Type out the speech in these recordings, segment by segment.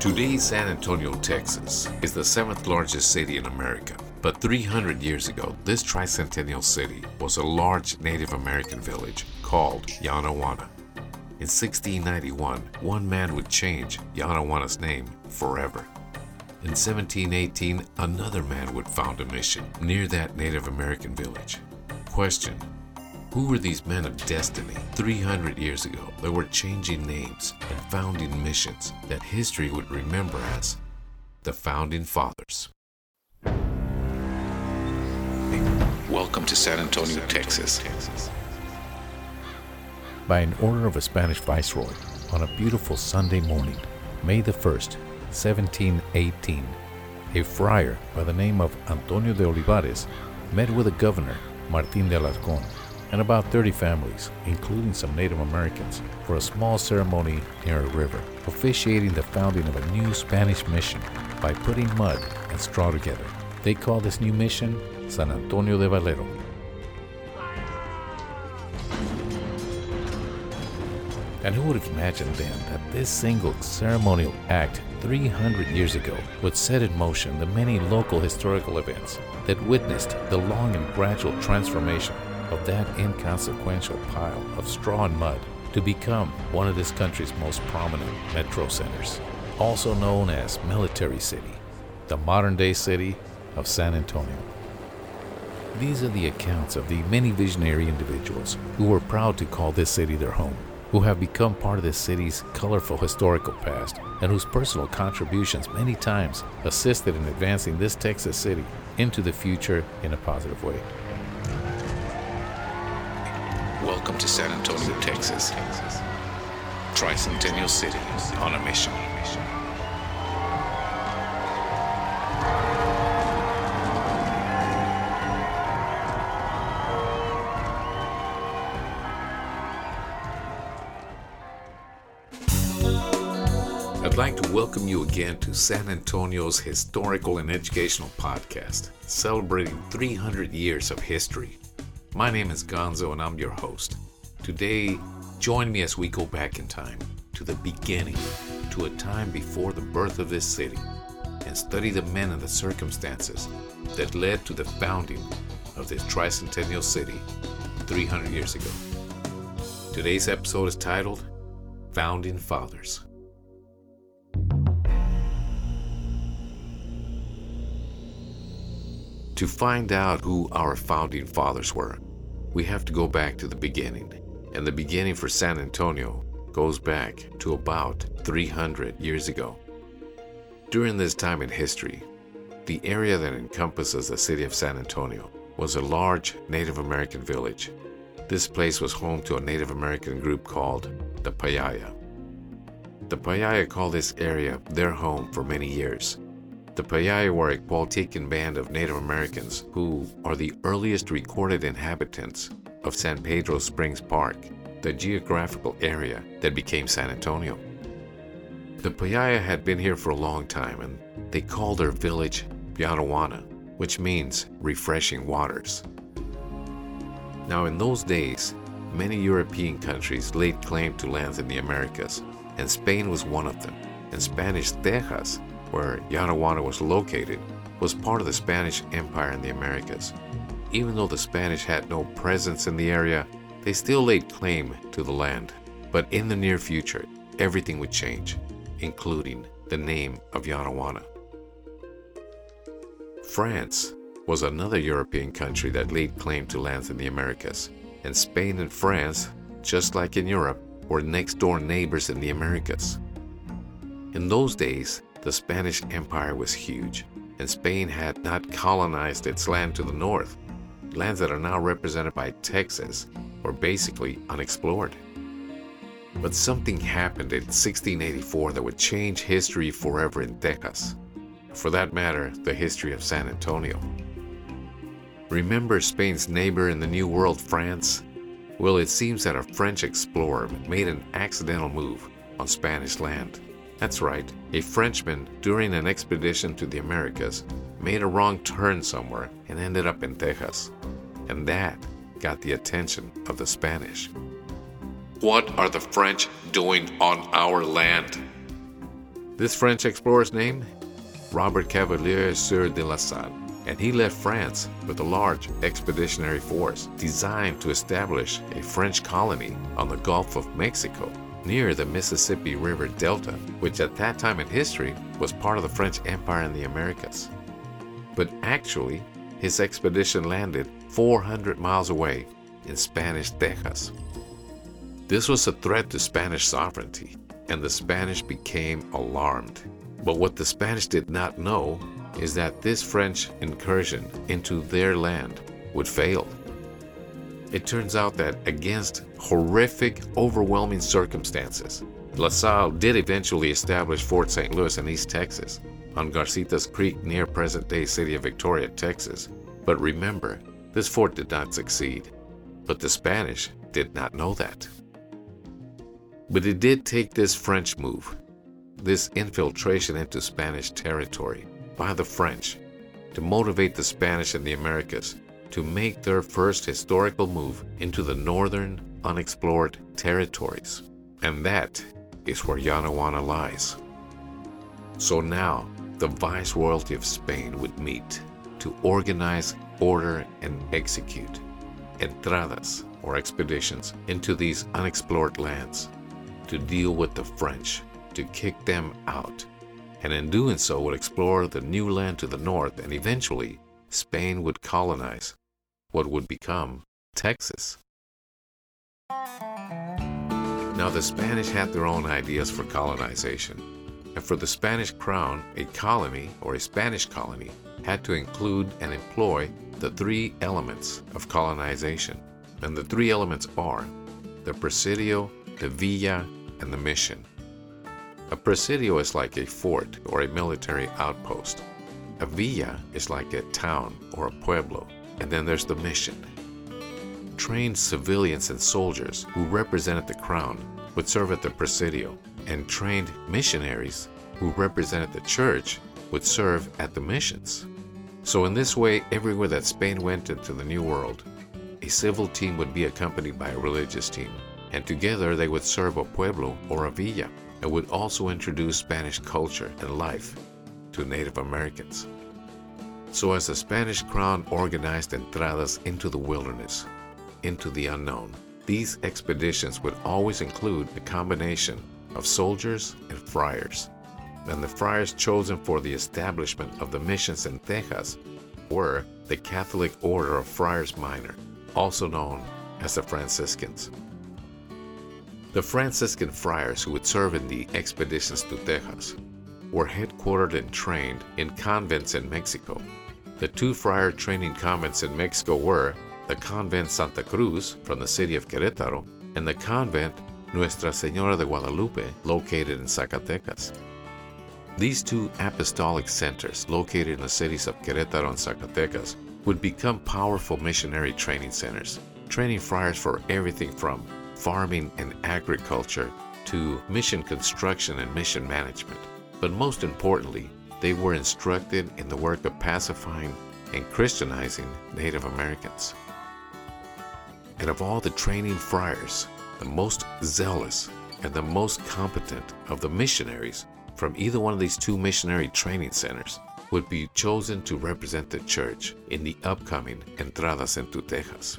Today's San Antonio, Texas, is the seventh largest city in America. But 300 years ago, this tricentennial city was a large Native American village called Yanaguana. In 1691, one man would change Yanaguana's name forever. In 1718, another man would found a mission near that Native American village. Question Who were these men of destiny 300 years ago that were changing names and founding missions that history would remember as the Founding Fathers? Welcome to San Antonio, Texas. By an order of a Spanish viceroy, on a beautiful Sunday morning, May the 1st, 1718, a friar by the name of Antonio de Olivares met with the governor, Martin de Alarcon, and about 30 families, including some Native Americans, for a small ceremony near a river, officiating the founding of a new Spanish mission by putting mud and straw together. They call this new mission San Antonio de Valero. And who would have imagined then that this single ceremonial act 300 years ago would set in motion the many local historical events that witnessed the long and gradual transformation of that inconsequential pile of straw and mud to become one of this country's most prominent metro centers, also known as Military City, the modern day city of San Antonio. These are the accounts of the many visionary individuals who were proud to call this city their home who have become part of this city's colorful historical past and whose personal contributions many times assisted in advancing this Texas city into the future in a positive way. Welcome to San Antonio, Texas. Tricentennial City on a mission. I'd like to welcome you again to San Antonio's historical and educational podcast, celebrating 300 years of history. My name is Gonzo and I'm your host. Today, join me as we go back in time to the beginning, to a time before the birth of this city, and study the men and the circumstances that led to the founding of this tricentennial city 300 years ago. Today's episode is titled Founding Fathers. To find out who our founding fathers were, we have to go back to the beginning. And the beginning for San Antonio goes back to about 300 years ago. During this time in history, the area that encompasses the city of San Antonio was a large Native American village. This place was home to a Native American group called the Payaya. The Payaya called this area their home for many years the Payaya were a band of Native Americans who are the earliest recorded inhabitants of San Pedro Springs Park, the geographical area that became San Antonio. The Payaya had been here for a long time and they called their village Yanaguana, which means refreshing waters. Now, in those days, many European countries laid claim to lands in the Americas, and Spain was one of them, and Spanish Tejas where Yanaguana was located, was part of the Spanish Empire in the Americas. Even though the Spanish had no presence in the area, they still laid claim to the land. But in the near future, everything would change, including the name of Yanaguana. France was another European country that laid claim to lands in the Americas, and Spain and France, just like in Europe, were next door neighbors in the Americas. In those days, the Spanish Empire was huge, and Spain had not colonized its land to the north. Lands that are now represented by Texas were basically unexplored. But something happened in 1684 that would change history forever in Texas. For that matter, the history of San Antonio. Remember Spain's neighbor in the New World, France? Well, it seems that a French explorer made an accidental move on Spanish land. That's right, a Frenchman during an expedition to the Americas made a wrong turn somewhere and ended up in Texas. And that got the attention of the Spanish. What are the French doing on our land? This French explorer's name? Robert Cavelier Sieur de la Salle, and he left France with a large expeditionary force designed to establish a French colony on the Gulf of Mexico near the Mississippi River Delta, which at that time in history was part of the French Empire in the Americas. But actually, his expedition landed 400 miles away in Spanish Texas. This was a threat to Spanish sovereignty, and the Spanish became alarmed. But what the Spanish did not know is that this French incursion into their land would fail. It turns out that against horrific, overwhelming circumstances, La Salle did eventually establish Fort St. Louis in East Texas, on Garcitas Creek near present day city of Victoria, Texas. But remember, this fort did not succeed. But the Spanish did not know that. But it did take this French move, this infiltration into Spanish territory by the French, to motivate the Spanish in the Americas to make their first historical move into the northern unexplored territories. And that is where Yanaguana lies. So now, the Viceroyalty of Spain would meet to organize, order, and execute entradas or expeditions into these unexplored lands to deal with the French, to kick them out, and in doing so would explore the new land to the north and eventually Spain would colonize what would become Texas. Now, the Spanish had their own ideas for colonization, and for the Spanish crown, a colony or a Spanish colony had to include and employ the three elements of colonization. And the three elements are the presidio, the villa, and the mission. A presidio is like a fort or a military outpost. A villa is like a town or a pueblo. And then there's the mission. Trained civilians and soldiers who represented the crown would serve at the presidio, and trained missionaries who represented the church would serve at the missions. So, in this way, everywhere that Spain went into the New World, a civil team would be accompanied by a religious team, and together they would serve a pueblo or a villa, and would also introduce Spanish culture and life to Native Americans. So, as the Spanish crown organized entradas into the wilderness, into the unknown, these expeditions would always include a combination of soldiers and friars. And the friars chosen for the establishment of the missions in Texas were the Catholic Order of Friars Minor, also known as the Franciscans. The Franciscan friars who would serve in the expeditions to Tejas were headquartered and trained in convents in Mexico. The two friar training convents in Mexico were the Convent Santa Cruz from the city of Querétaro and the Convent Nuestra Señora de Guadalupe located in Zacatecas. These two apostolic centers, located in the cities of Querétaro and Zacatecas, would become powerful missionary training centers, training friars for everything from farming and agriculture to mission construction and mission management. But most importantly, they were instructed in the work of pacifying and Christianizing Native Americans. And of all the training friars, the most zealous and the most competent of the missionaries from either one of these two missionary training centers would be chosen to represent the church in the upcoming Entradas into Tejas.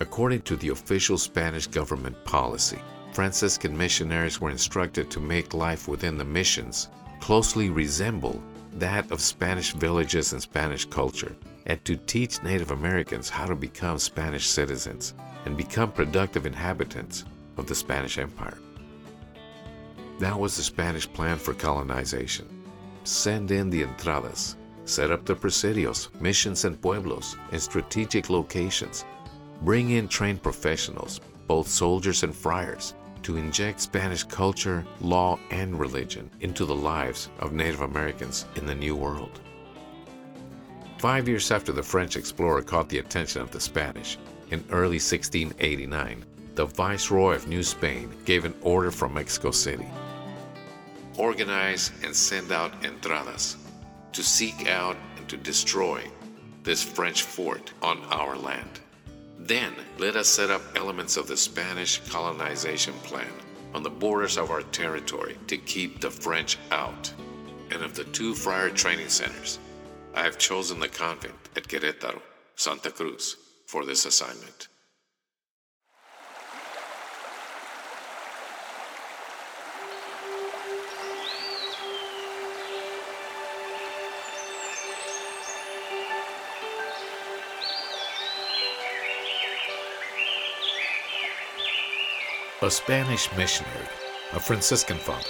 According to the official Spanish government policy, Franciscan missionaries were instructed to make life within the missions closely resemble that of Spanish villages and Spanish culture, and to teach Native Americans how to become Spanish citizens and become productive inhabitants of the Spanish Empire. That was the Spanish plan for colonization. Send in the entradas, set up the presidios, missions, and pueblos in strategic locations, bring in trained professionals, both soldiers and friars, to inject Spanish culture, law, and religion into the lives of Native Americans in the New World. Five years after the French explorer caught the attention of the Spanish, in early 1689, the Viceroy of New Spain gave an order from Mexico City organize and send out entradas to seek out and to destroy this French fort on our land. Then let us set up elements of the Spanish colonization plan on the borders of our territory to keep the French out. And of the two friar training centers, I have chosen the convent at Querétaro, Santa Cruz, for this assignment. A Spanish missionary, a Franciscan father,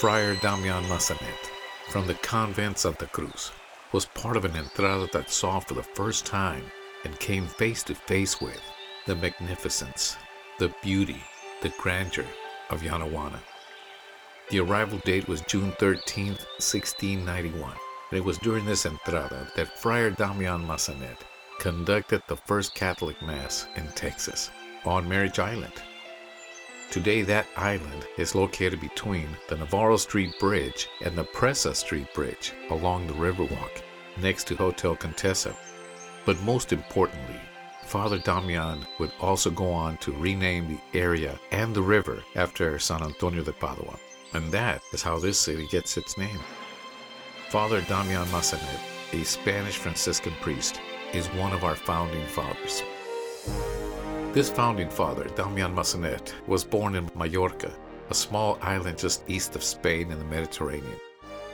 Friar Damian Massanet, from the convent Santa Cruz, was part of an entrada that saw for the first time and came face to face with the magnificence, the beauty, the grandeur of Yanaguana. The arrival date was June 13, 1691, and it was during this entrada that Friar Damian Massanet conducted the first Catholic Mass in Texas on Marriage Island. Today, that island is located between the Navarro Street Bridge and the Presa Street Bridge along the Riverwalk, next to Hotel Contessa. But most importantly, Father Damian would also go on to rename the area and the river after San Antonio de Padua, and that is how this city gets its name. Father Damian Massanet, a Spanish Franciscan priest, is one of our founding fathers. This founding father, Damian Massanet, was born in Majorca, a small island just east of Spain in the Mediterranean.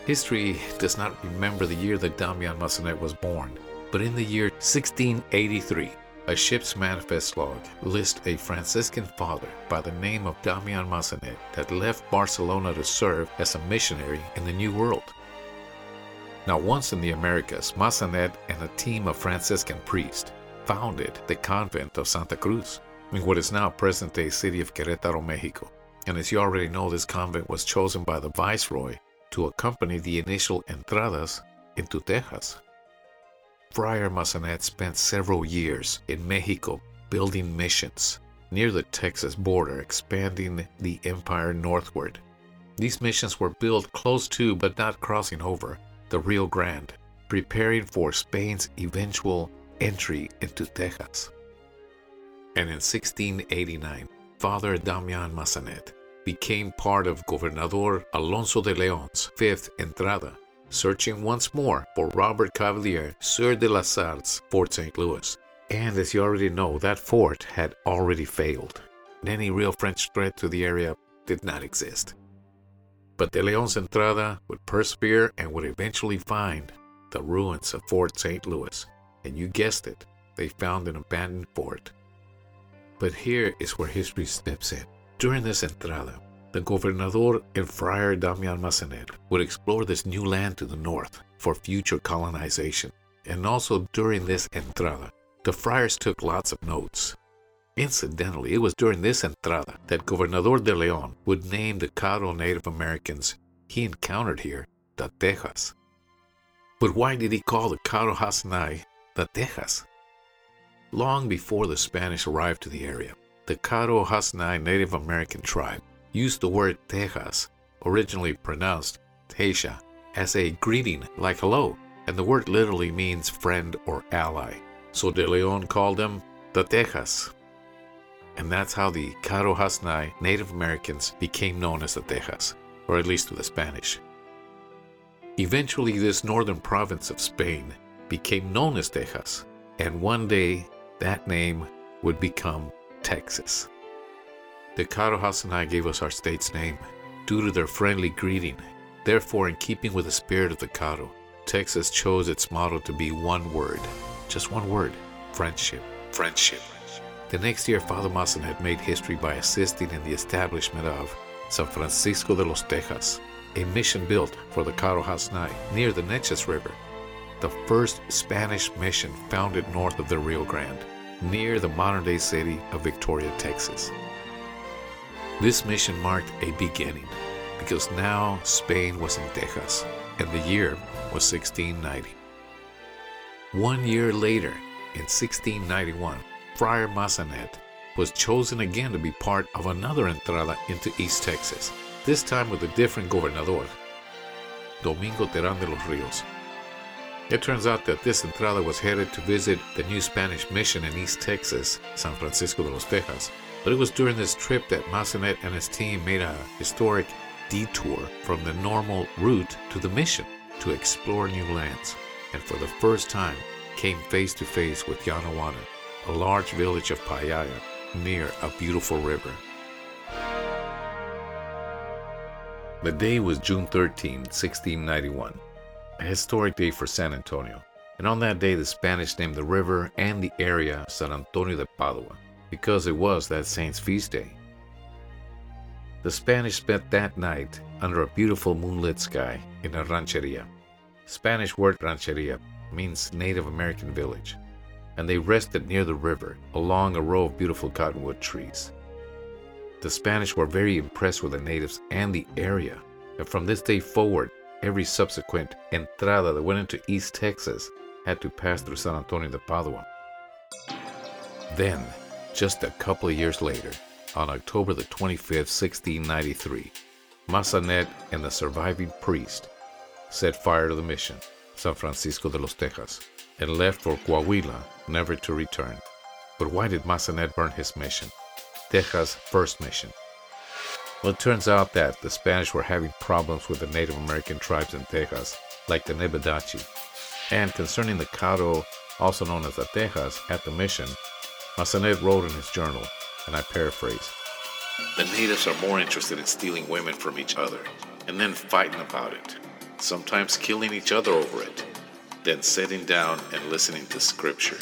History does not remember the year that Damian Massanet was born, but in the year 1683, a ship's manifest log lists a Franciscan father by the name of Damian Massanet that left Barcelona to serve as a missionary in the New World. Now, once in the Americas, Massanet and a team of Franciscan priests founded the convent of Santa Cruz in what is now present day city of Querétaro, Mexico. And as you already know, this convent was chosen by the viceroy to accompany the initial entradas into Texas. Friar Massanet spent several years in Mexico building missions near the Texas border, expanding the empire northward. These missions were built close to, but not crossing over, the Rio Grande, preparing for Spain's eventual entry into Texas. And in 1689, Father Damian Massanet became part of Gobernador Alonso de Leon's fifth entrada, searching once more for Robert Cavelier, Sieur de la Salle's Fort St. Louis. And as you already know, that fort had already failed. And any real French threat to the area did not exist. But de Leon's entrada would persevere and would eventually find the ruins of Fort St. Louis. And you guessed it, they found an abandoned fort. But here is where history steps in. During this entrada, the gobernador and Friar Damian Massanet would explore this new land to the north for future colonization. And also during this entrada, the friars took lots of notes. Incidentally, it was during this entrada that Gobernador de Leon would name the Caddo Native Americans he encountered here the Tejas. But why did he call the Caddo Hasinai the Tejas? Long before the Spanish arrived to the area, the Caddo Hasinai Native American tribe used the word Tejas, originally pronounced Teja, as a greeting like hello, and the word literally means friend or ally. So De Leon called them the Tejas. And that's how the Caddo Hasinai Native Americans became known as the Tejas, or at least to the Spanish. Eventually, this northern province of Spain became known as Texas, and one day that name would become Texas. The Caddo Hasinai gave us our state's name due to their friendly greeting. Therefore, in keeping with the spirit of the Caddo, Texas chose its motto to be one word, just one word friendship. Friendship. The next year, Father Massanet made history by assisting in the establishment of San Francisco de los Tejas, a mission built for the Caddo Hasinai near the Neches River, the first Spanish mission founded north of the Rio Grande, near the modern day city of Victoria, Texas. This mission marked a beginning because now Spain was in Texas and the year was 1690. One year later, in 1691, Friar Massanet was chosen again to be part of another entrada into East Texas, this time with a different gobernador, Domingo Terán de los Rios. It turns out that this entrada was headed to visit the new Spanish mission in East Texas, San Francisco de los Tejas, But it was during this trip that Massanet and his team made a historic detour from the normal route to the mission to explore new lands, and for the first time came face to face with Yanaguana, a large village of Payaya near a beautiful river. The day was June 13, 1691, a historic day for San Antonio. And on that day, the Spanish named the river and the area San Antonio de Padua because it was that saint's feast day. The Spanish spent that night under a beautiful moonlit sky in a rancheria. Spanish word rancheria means Native American village, and they rested near the river along a row of beautiful cottonwood trees. The Spanish were very impressed with the natives and the area, and from this day forward, every subsequent entrada that went into East Texas had to pass through San Antonio de Padua. Then, just a couple of years later, on October the 25th, 1693, Massanet and the surviving priest set fire to the mission, San Francisco de los Tejas, and left for Coahuila, never to return. But why did Massanet burn his mission? Tejas' first mission. Well, it turns out that the Spanish were having problems with the Native American tribes in Tejas, like the Nabedache. And concerning the Caddo, also known as the Tejas, at the mission, Massanet wrote in his journal and I paraphrase. The natives are more interested in stealing women from each other and then fighting about it, sometimes killing each other over it, than sitting down and listening to scripture.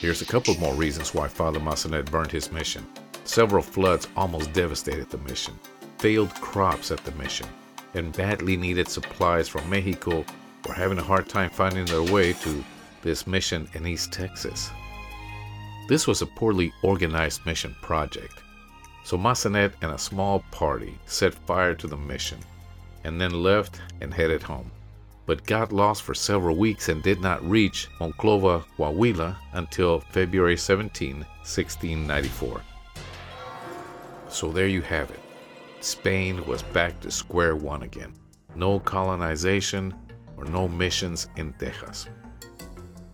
Here's a couple more reasons why Father Massanet burned his mission. Several floods almost devastated the mission, failed crops at the mission, and badly needed supplies from Mexico were having a hard time finding their way to this mission in East Texas. This was a poorly organized mission project, so Massanet and a small party set fire to the mission and then left and headed home, but got lost for several weeks and did not reach Monclova, Coahuila until February 17, 1694. So there you have it. Spain was back to square one again. No colonization or no missions in Texas.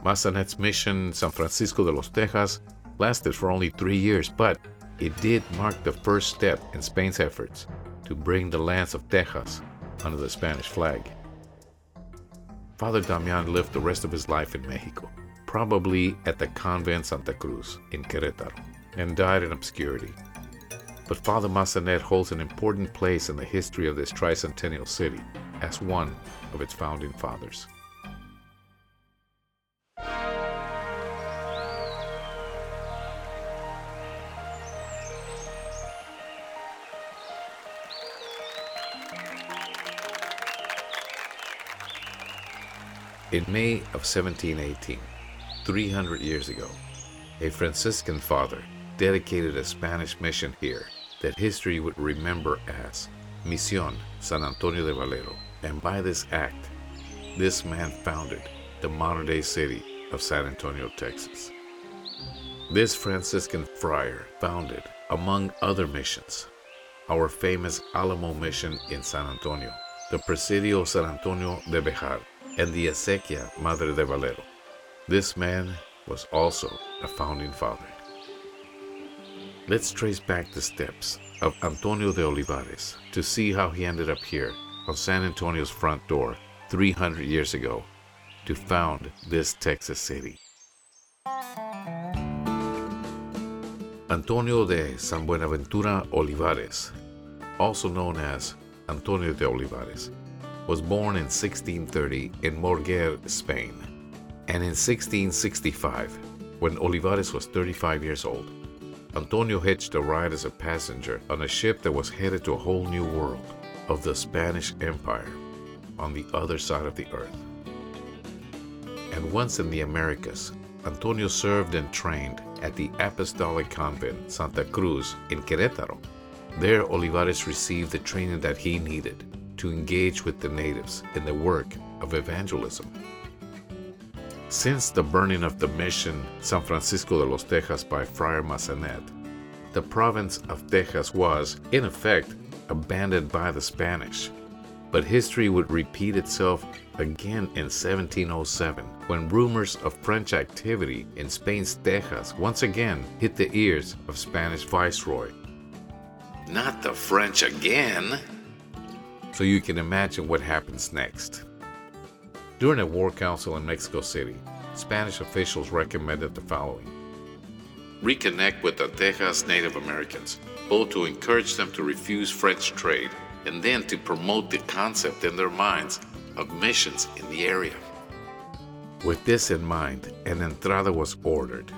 Massanet's mission, San Francisco de los Tejas, lasted for only three years, but it did mark the first step in Spain's efforts to bring the lands of Texas under the Spanish flag. Father Damian lived the rest of his life in Mexico, probably at the convent Santa Cruz in Querétaro, and died in obscurity. But Father Massanet holds an important place in the history of this tricentennial city as one of its founding fathers. In May of 1718, 300 years ago, a Franciscan father dedicated a Spanish mission here that history would remember as Misión San Antonio de Valero. And by this act, this man founded the modern day city of San Antonio, Texas. This Franciscan friar founded, among other missions, our famous Alamo mission in San Antonio, the Presidio San Antonio de Bejar, and the Acequia Madre de Valero. This man was also a founding father. Let's trace back the steps of Antonio de Olivares to see how he ended up here on San Antonio's front door 300 years ago to found this Texas city. Antonio de San Buenaventura Olivares, also known as Antonio de Olivares, was born in 1630 in Moguer, Spain. And in 1665, when Olivares was 35 years old, Antonio hitched a ride as a passenger on a ship that was headed to a whole new world of the Spanish Empire on the other side of the earth. And once in the Americas, Antonio served and trained at the Apostolic Convent Santa Cruz in Querétaro. There, Olivares received the training that he needed to engage with the natives in the work of evangelism. Since the burning of the mission San Francisco de los Tejas by Friar Massanet, the province of Texas was, in effect, abandoned by the Spanish. But history would repeat itself again in 1707 when rumors of French activity in Spain's Texas once again hit the ears of Spanish Viceroy. Not the French again! So you can imagine what happens next. During a war council in Mexico City, Spanish officials recommended the following Reconnect with the Texas Native Americans, both to encourage them to refuse French trade and then to promote the concept in their minds of missions in the area. With this in mind, an entrada was ordered.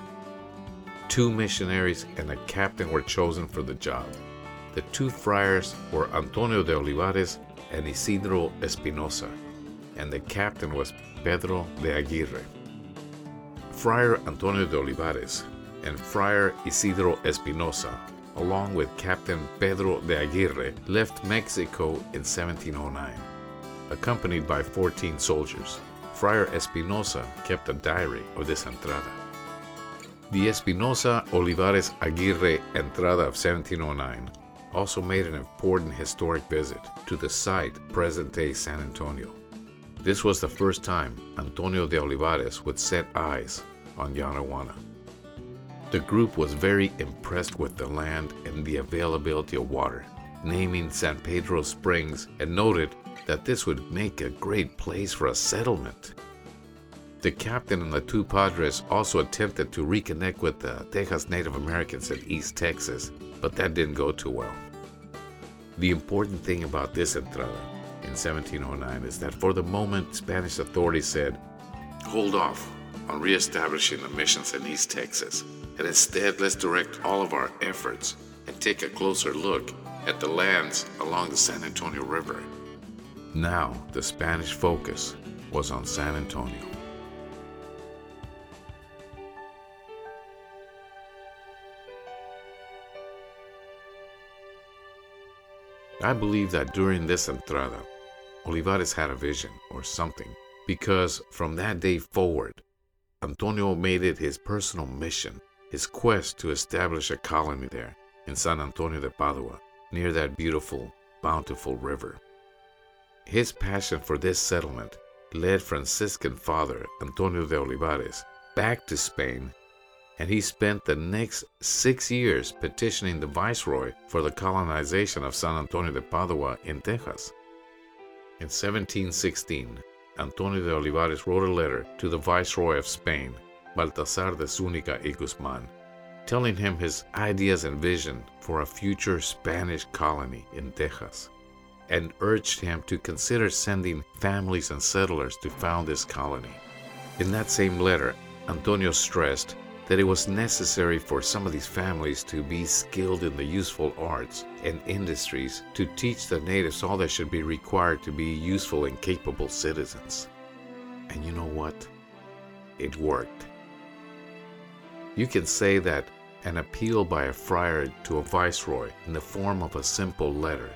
Two missionaries and a captain were chosen for the job. The two friars were Antonio de Olivares and Isidro Espinosa, and the captain was Pedro de Aguirre. Friar Antonio de Olivares and Friar Isidro Espinosa, along with Captain Pedro de Aguirre, left Mexico in 1709, accompanied by 14 soldiers. Friar Espinosa kept a diary of this entrada. The Espinosa Olivares Aguirre entrada of 1709 also made an important historic visit to the site present day San Antonio. This was the first time Antonio de Olivares would set eyes on Yanaguana. The group was very impressed with the land and the availability of water, naming San Pedro Springs and noted that this would make a great place for a settlement. The captain and the two padres also attempted to reconnect with the Texas Native Americans in East Texas, but that didn't go too well. The important thing about this entrada in 1709 is that for the moment, Spanish authorities said, Hold off on reestablishing the missions in East Texas, and instead let's direct all of our efforts and take a closer look at the lands along the San Antonio River. Now the Spanish focus was on San Antonio. I believe that during this entrada, Olivares had a vision or something, because from that day forward, Antonio made it his personal mission, his quest to establish a colony there in San Antonio de Padua, near that beautiful, bountiful river. His passion for this settlement led Franciscan father Antonio de Olivares back to Spain, and he spent the next six years petitioning the viceroy for the colonization of San Antonio de Padua in Texas. In 1716, Antonio de Olivares wrote a letter to the Viceroy of Spain, Baltasar de Zúñiga y Guzmán, telling him his ideas and vision for a future Spanish colony in Texas, and urged him to consider sending families and settlers to found this colony. In that same letter, Antonio stressed that it was necessary for some of these families to be skilled in the useful arts and industries to teach the natives all that should be required to be useful and capable citizens. And you know what? It worked. You can say that an appeal by a friar to a viceroy in the form of a simple letter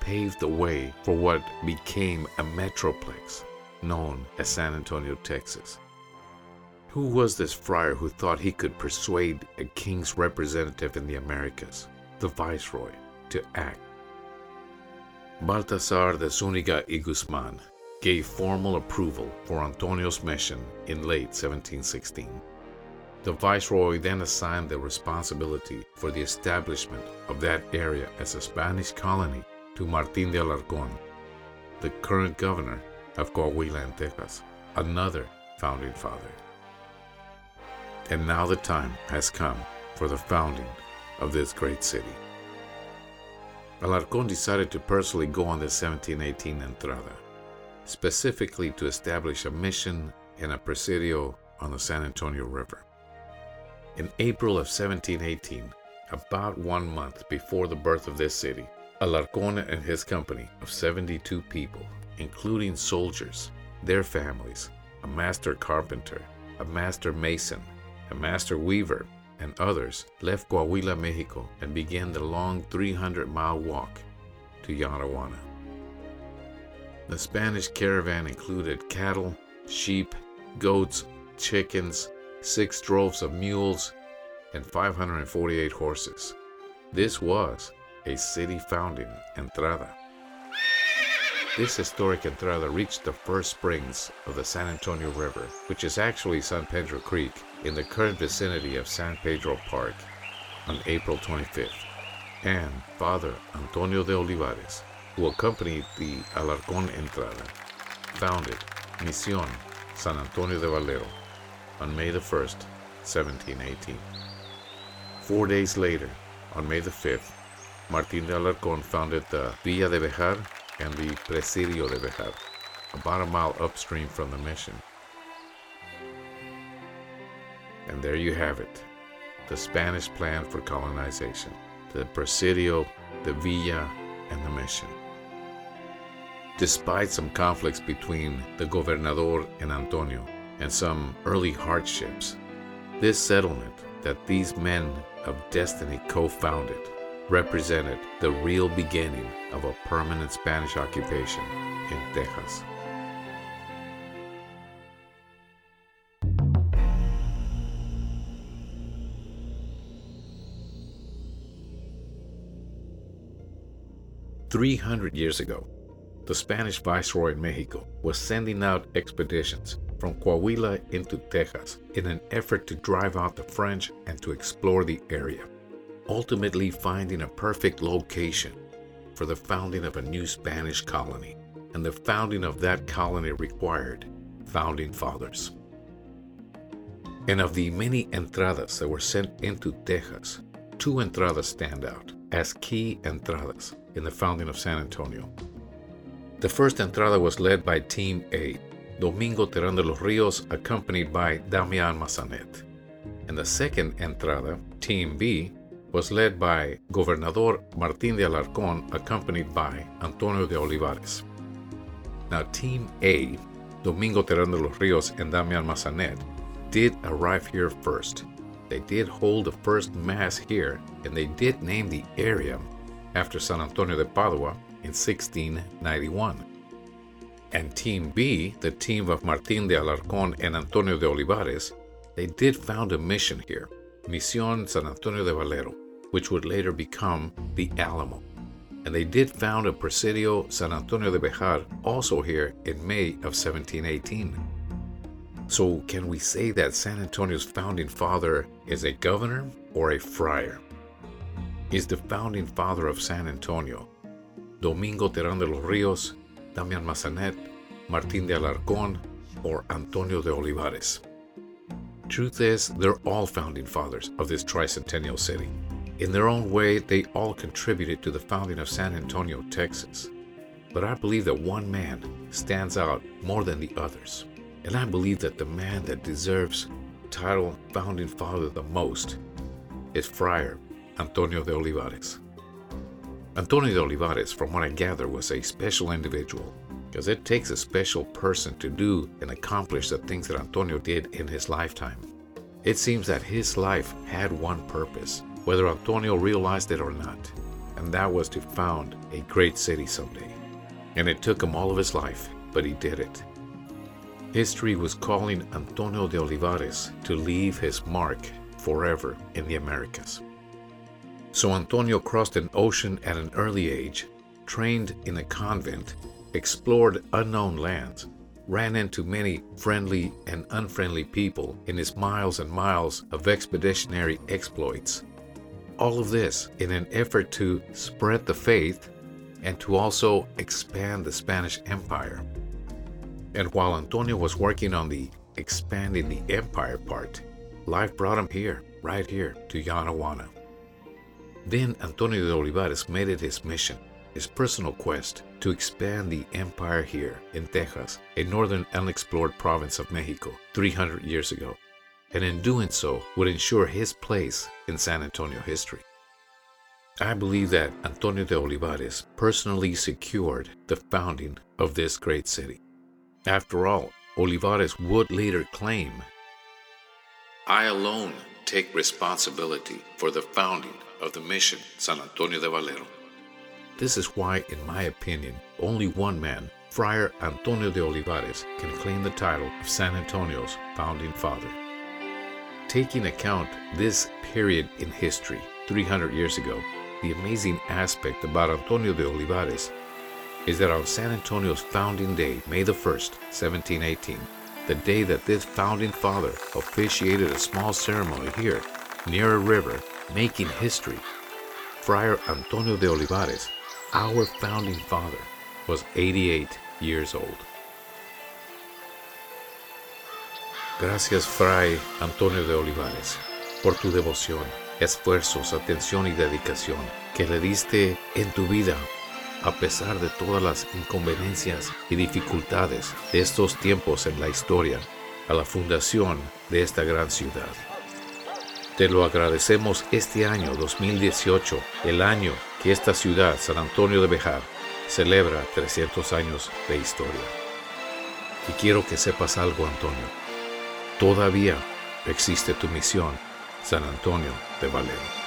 paved the way for what became a metroplex known as San Antonio, Texas. Who was this friar who thought he could persuade a king's representative in the Americas, the viceroy, to act? Baltasar de Zúñiga y Guzmán gave formal approval for Antonio's mission in late 1716. The viceroy then assigned the responsibility for the establishment of that area as a Spanish colony to Martín de Alarcón, the current governor of Coahuila and Texas, another founding father. And now the time has come for the founding of this great city. Alarcón decided to personally go on the 1718 Entrada, specifically to establish a mission and a presidio on the San Antonio River. In April of 1718, about one month before the birth of this city, Alarcón and his company of 72 people, including soldiers, their families, a master carpenter, a master mason, a master weaver, and others left Coahuila, Mexico, and began the long 300 mile walk to Yanaguana. The Spanish caravan included cattle, sheep, goats, chickens, six droves of mules, and 548 horses. This was a city founding entrada. this historic entrada reached the first springs of the San Antonio River, which is actually San Pedro Creek, in the current vicinity of San Pedro Park, on April 25th. And Father Antonio de Olivares, who accompanied the Alarcón Entrada, founded Misión San Antonio de Valero on May the 1st, 1718. Four days later, on May the 5th, Martín de Alarcón founded the Villa de Bejar and the Presidio de Bejar, about a mile upstream from the mission. And there you have it the Spanish plan for colonization, the Presidio, the Villa, and the mission. Despite some conflicts between the gobernador and Antonio and some early hardships, this settlement that these men of destiny co founded represented the real beginning of a permanent Spanish occupation in Texas. Three hundred years ago, the Spanish viceroy in Mexico was sending out expeditions from Coahuila into Texas in an effort to drive out the French and to explore the area ultimately finding a perfect location for the founding of a new Spanish colony. And the founding of that colony required founding fathers. And of the many entradas that were sent into Texas, two entradas stand out as key entradas in the founding of San Antonio. The first entrada was led by Team A, Domingo Terán de los Ríos, accompanied by Damian Massanet. And the second entrada, Team B, was led by Gobernador Martín de Alarcón, accompanied by Antonio de Olivares. Now, Team A, Domingo Terán de los Ríos and Damian Massanet, did arrive here first. They did hold the first Mass here, and they did name the area after San Antonio de Padua in 1691. And Team B, the team of Martín de Alarcón and Antonio de Olivares, they did found a mission here Misión San Antonio de Valero, which would later become the Alamo. And they did found a Presidio San Antonio de Bejar also here in May of 1718. So, can we say that San Antonio's founding father is a governor or a friar? Is the founding father of San Antonio Domingo Terán de los Ríos, Damian Massanet, Martín de Alarcón, or Antonio de Olivares? Truth is, they're all founding fathers of this tricentennial city. In their own way, they all contributed to the founding of San Antonio, Texas. But I believe that one man stands out more than the others. And I believe that the man that deserves title founding father the most is Friar Antonio de Olivares. Antonio de Olivares, from what I gather, was a special individual because it takes a special person to do and accomplish the things that Antonio did in his lifetime. It seems that his life had one purpose, whether Antonio realized it or not, and that was to found a great city someday. And it took him all of his life, but he did it. History was calling Antonio de Olivares to leave his mark forever in the Americas. So Antonio crossed an ocean at an early age, trained in a convent, explored unknown lands, ran into many friendly and unfriendly people in his miles and miles of expeditionary exploits. All of this in an effort to spread the faith and to also expand the Spanish Empire. And while Antonio was working on the expanding the empire part, life brought him here, right here, to Yanaguana. Then Antonio de Olivares made it his mission his personal quest to expand the empire here in Texas, a northern unexplored province of Mexico, 300 years ago, and in doing so would ensure his place in San Antonio history. I believe that Antonio de Olivares personally secured the founding of this great city. After all, Olivares would later claim I alone take responsibility for the founding of the mission San Antonio de Valero. This is why, in my opinion, only one man, Friar Antonio de Olivares, can claim the title of San Antonio's founding father. Taking account this period in history, 300 years ago, the amazing aspect about Antonio de Olivares is that on San Antonio's founding day, May the 1st, 1718, the day that this founding father officiated a small ceremony here near a river, making history, Friar Antonio de Olivares, our founding father, was 88 years old. Gracias, Fray Antonio de Olivares, por tu devoción, esfuerzos, atención y dedicación que le diste en tu vida a pesar de todas las inconveniencias y dificultades de estos tiempos en la historia, a la fundación de esta gran ciudad. Te lo agradecemos este año 2018, el año que esta ciudad, San Antonio de Bejar, celebra 300 años de historia. Y quiero que sepas algo, Antonio. Todavía existe tu misión, San Antonio de Valero.